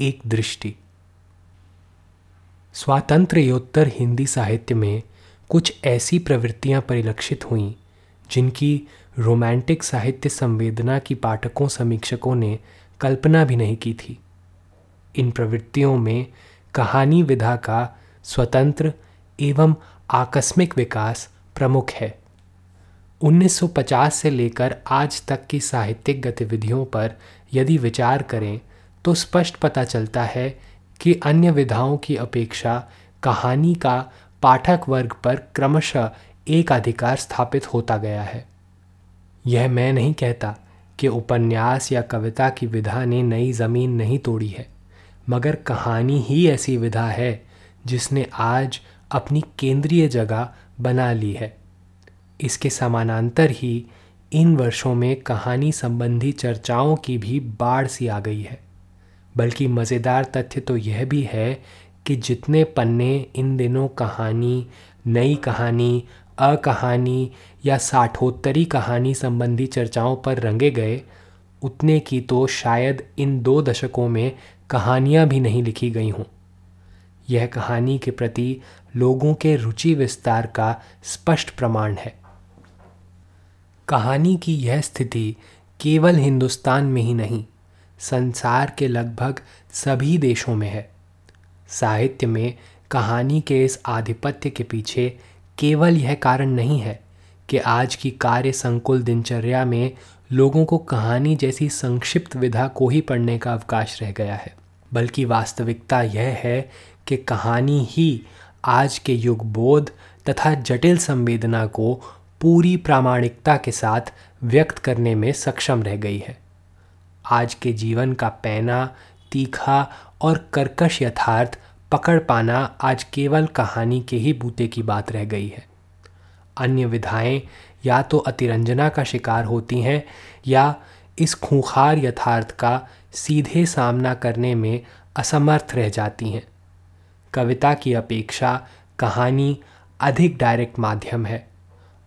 एक दृष्टि। स्वातंत्र योत्तर हिंदी साहित्य में कुछ ऐसी प्रवृत्तियाँ परिलक्षित हुईं, जिनकी रोमांटिक साहित्य संवेदना की पाठकों समीक्षकों ने कल्पना भी नहीं की थी। इन प्रवृत्तियों में कहानी विधा का स्वतंत्र एवं आकस्मिक विकास प्रमुख है। 1950 से लेकर आज तक की साहित्यिक गतिविधियों पर यदि विचार करें तो स्पष्ट पता चलता है कि अन्य विधाओं की अपेक्षा कहानी का पाठक वर्ग पर क्रमशः एक अधिकार स्थापित होता गया है। यह मैं नहीं कहता कि उपन्यास या कविता की विधा ने नई ज़मीन नहीं तोड़ी है, मगर कहानी ही ऐसी विधा है जिसने आज अपनी केंद्रीय जगह बना ली है। इसके समानांतर ही इन वर्षों में कहानी संबंधी चर्चाओं की भी बाढ़ सी आ गई है। बल्कि मज़ेदार तथ्य तो यह भी है कि जितने पन्ने इन दिनों कहानी, नई कहानी, अकहानी या साठोत्तरी कहानी संबंधी चर्चाओं पर रंगे गए, उतने की तो शायद इन दो दशकों में कहानियाँ भी नहीं लिखी गई हों। यह कहानी के प्रति लोगों के रुचि विस्तार का स्पष्ट प्रमाण है। कहानी की यह स्थिति केवल हिंदुस्तान में ही नहीं संसार के लगभग सभी देशों में है। साहित्य में कहानी के इस आधिपत्य के पीछे केवल यह कारण नहीं है कि आज की कार्य संकुल दिनचर्या में लोगों को कहानी जैसी संक्षिप्त विधा को ही पढ़ने का अवकाश रह गया है। बल्कि वास्तविकता यह है कि कहानी ही आज के युग बोध तथा जटिल संवेदना को पूरी प्रामाणिकता के साथ व्यक्त करने में सक्षम रह गई है। आज के जीवन का पैना, तीखा और कर्कश यथार्थ पकड़ पाना आज केवल कहानी के ही बूते की बात रह गई है। अन्य विधाएँ या तो अतिरंजना का शिकार होती हैं या इस खूंखार यथार्थ का सीधे सामना करने में असमर्थ रह जाती हैं। कविता की अपेक्षा कहानी अधिक डायरेक्ट माध्यम है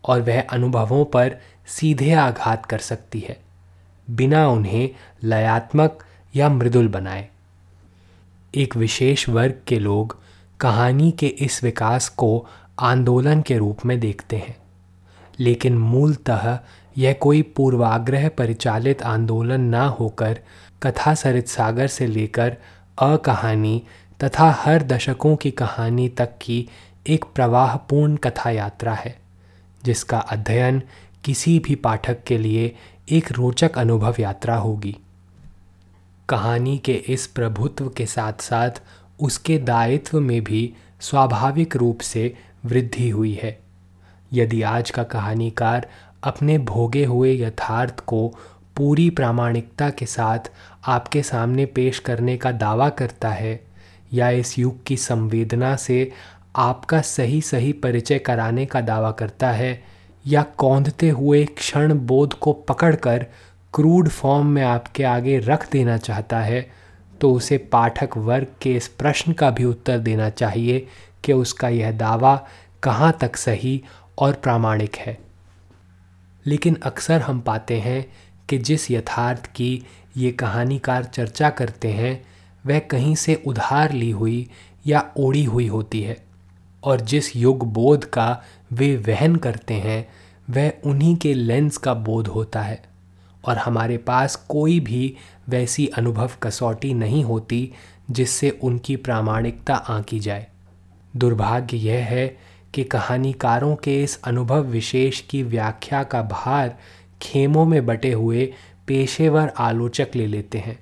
और वह अनुभवों पर सीधे आघात कर सकती है। बिना उन्हें लयात्मक या मृदुल बनाए। एक विशेष वर्ग के लोग कहानी के इस विकास को आंदोलन के रूप में देखते हैं। लेकिन मूलतः यह कोई पूर्वाग्रह परिचालित आंदोलन ना होकर कथा सरित सागर से लेकर अकहानी तथा हर दशकों की कहानी तक की एक प्रवाहपूर्ण कथा यात्रा है, जिसका अध्ययन किसी भी पाठक के लिए एक रोचक अनुभव यात्रा होगी। कहानी के इस प्रभुत्व के साथ साथ उसके दायित्व में भी स्वाभाविक रूप से वृद्धि हुई है। यदि आज का कहानीकार अपने भोगे हुए यथार्थ को पूरी प्रामाणिकता के साथ आपके सामने पेश करने का दावा करता है, या इस युग की संवेदना से आपका सही सही परिचय कराने का दावा करता है या कौंधते हुए क्षण बोध को पकड़कर क्रूड फॉर्म में आपके आगे रख देना चाहता है तो उसे पाठक वर्ग के इस प्रश्न का भी उत्तर देना चाहिए कि उसका यह दावा कहाँ तक सही और प्रामाणिक है। लेकिन अक्सर हम पाते हैं कि जिस यथार्थ की ये कहानीकार चर्चा करते हैं, वह कहीं से उधार ली हुई या ओढ़ी हुई होती है, और जिस युग बोध का वे वहन करते हैं, वह उन्हीं के लेंस का बोध होता है। और हमारे पास कोई भी वैसी अनुभव कसौटी नहीं होती, जिससे उनकी प्रामाणिकता आंकी जाए। दुर्भाग्य यह है कि कहानीकारों के इस अनुभव विशेष की व्याख्या का भार खेमों में बटे हुए पेशेवर आलोचक ले लेते हैं।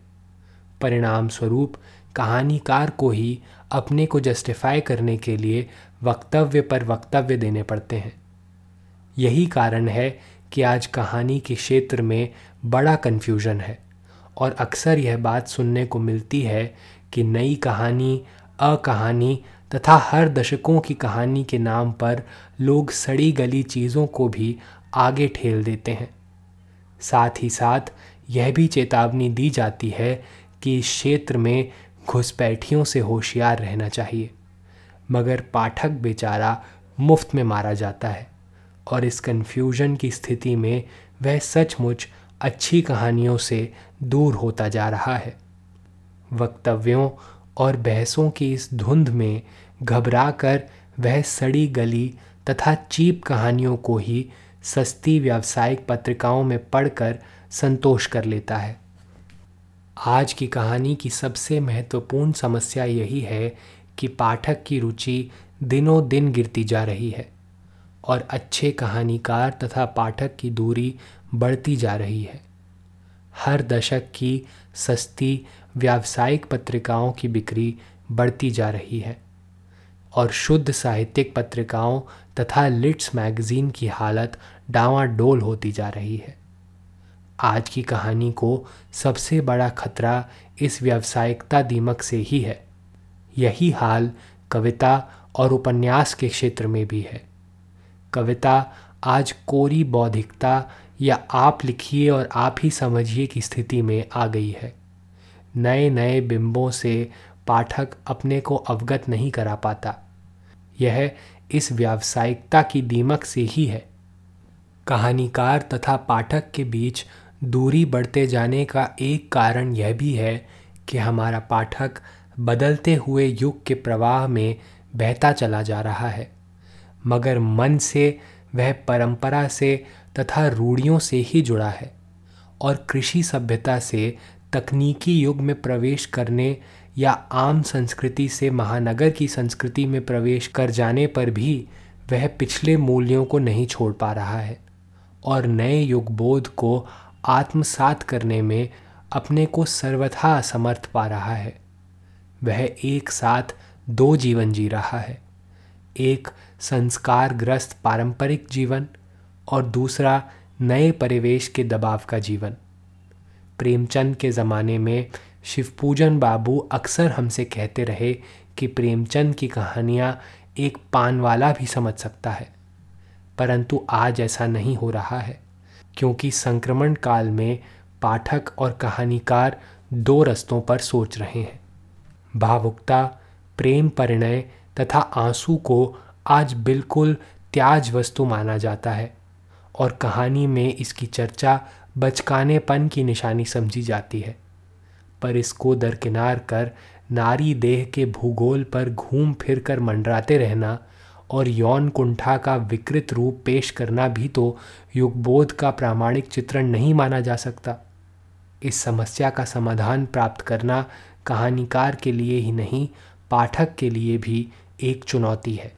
परिणाम स्वरूप कहानीकार को ही अपने को जस्टिफाई करने के लिए वक्तव्य पर वक्तव्य देने पड़ते हैं। यही कारण है कि आज कहानी के क्षेत्र में बड़ा कन्फ्यूज़न है और अक्सर यह बात सुनने को मिलती है कि नई कहानी, अकहानी तथा हर दशकों की कहानी के नाम पर लोग सड़ी गली चीज़ों को भी आगे ठेल देते हैं। साथ ही साथ यह भी चेतावनी दी जाती है कि इस क्षेत्र में घुसपैठियों से होशियार रहना चाहिए। मगर पाठक बेचारा मुफ़्त में मारा जाता है और इस कन्फ्यूज़न की स्थिति में वह सचमुच अच्छी कहानियों से दूर होता जा रहा है। वक्तव्यों और बहसों की इस धुंध में घबरा कर वह सड़ी गली तथा चीप कहानियों को ही सस्ती व्यावसायिक पत्रिकाओं में पढ़कर संतोष कर लेता है। आज की कहानी की सबसे महत्वपूर्ण समस्या यही है कि पाठक की रुचि दिनों दिन गिरती जा रही है और अच्छे कहानीकार तथा पाठक की दूरी बढ़ती जा रही है। हर दशक की सस्ती व्यावसायिक पत्रिकाओं की बिक्री बढ़ती जा रही है और शुद्ध साहित्यिक पत्रिकाओं तथा लिट्स मैगजीन की हालत डावाडोल होती जा रही है। आज की कहानी को सबसे बड़ा खतरा इस व्यावसायिकता दीमक से ही है। यही हाल कविता और उपन्यास के क्षेत्र में भी है। कविता आज कोरी बौद्धिकता या आप लिखिए और आप ही समझिए की स्थिति में आ गई है। नए नए बिंबों से पाठक अपने को अवगत नहीं करा पाता। यह इस व्यावसायिकता की दीमक से ही है। कहानीकार तथा पाठक के बीच दूरी बढ़ते जाने का एक कारण यह भी है कि हमारा पाठक बदलते हुए युग के प्रवाह में बहता चला जा रहा है। मगर मन से, वह परंपरा से तथा रूढ़ियों से ही जुड़ा है और कृषि सभ्यता से तकनीकी युग में प्रवेश करने या आम संस्कृति से महानगर की संस्कृति में प्रवेश कर जाने पर भी वह पिछले मूल्यों को नहीं छोड़ पा रहा है और नए युग बोध को आत्मसात करने में अपने को सर्वथा असमर्थ पा रहा है। वह एक साथ दो जीवन जी रहा है। एक संस्कारग्रस्त पारंपरिक जीवन और दूसरा नए परिवेश के दबाव का जीवन। प्रेमचंद के ज़माने में शिवपूजन बाबू अक्सर हमसे कहते रहे कि प्रेमचंद की कहानियाँ एक पान वाला भी समझ सकता है, परंतु आज ऐसा नहीं हो रहा है, क्योंकि संक्रमण काल में पाठक और कहानीकार दो रस्तों पर सोच रहे हैं। भावुकता, प्रेम परिणय तथा आँसू को आज बिल्कुल त्याज वस्तु माना जाता है और कहानी में इसकी चर्चा बचकानेपन की निशानी समझी जाती है। पर इसको दरकिनार कर नारी देह के भूगोल पर घूम फिर कर मंडराते रहना और यौन कुंठा का विकृत रूप पेश करना भी तो युगबोध का प्रामाणिक चित्रण नहीं माना जा सकता। इस समस्या का समाधान प्राप्त करना कहानीकार के लिए ही नहीं, पाठक के लिए भी एक चुनौती है।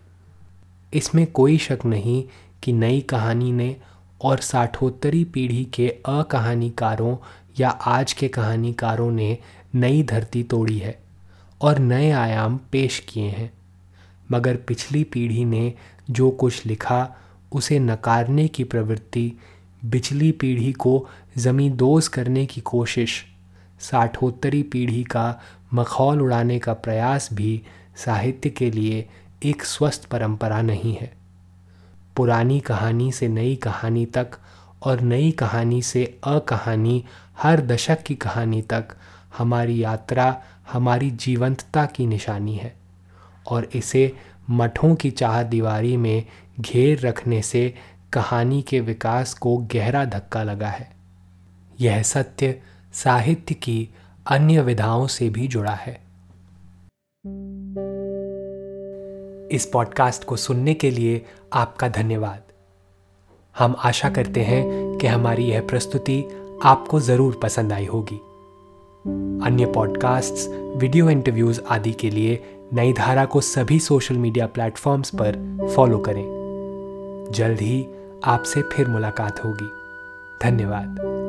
इसमें कोई शक नहीं कि नई कहानी ने और साठोत्तरी पीढ़ी के अकहानीकारों या आज के कहानीकारों ने नई धरती तोड़ी है और नए आयाम पेश किए हैं। मगर पिछली पीढ़ी ने जो कुछ लिखा, उसे नकारने की प्रवृत्ति पिछली पीढ़ी को ज़मींदोज करने की कोशिश साठोत्तरी पीढ़ी का मखौल उड़ाने का प्रयास भी साहित्य के लिए एक स्वस्थ परंपरा नहीं है। पुरानी कहानी से नई कहानी तक और नई कहानी से अकहानी हर दशक की कहानी तक हमारी यात्रा हमारी जीवंतता की निशानी है और इसे मठों की चाह दीवारी में घेर रखने से कहानी के विकास को गहरा धक्का लगा है। यह सत्य साहित्य की अन्य विधाओं से भी जुड़ा है। इस पॉडकास्ट को सुनने के लिए आपका धन्यवाद। हम आशा करते हैं कि हमारी यह प्रस्तुति आपको ज़रूर पसंद आई होगी। अन्य पॉडकास्ट्स, वीडियो इंटरव्यूज़ आदि के लिए नई धारा को सभी सोशल मीडिया प्लेटफॉर्म्स पर फॉलो करें। जल्द ही आपसे फिर मुलाकात होगी। धन्यवाद।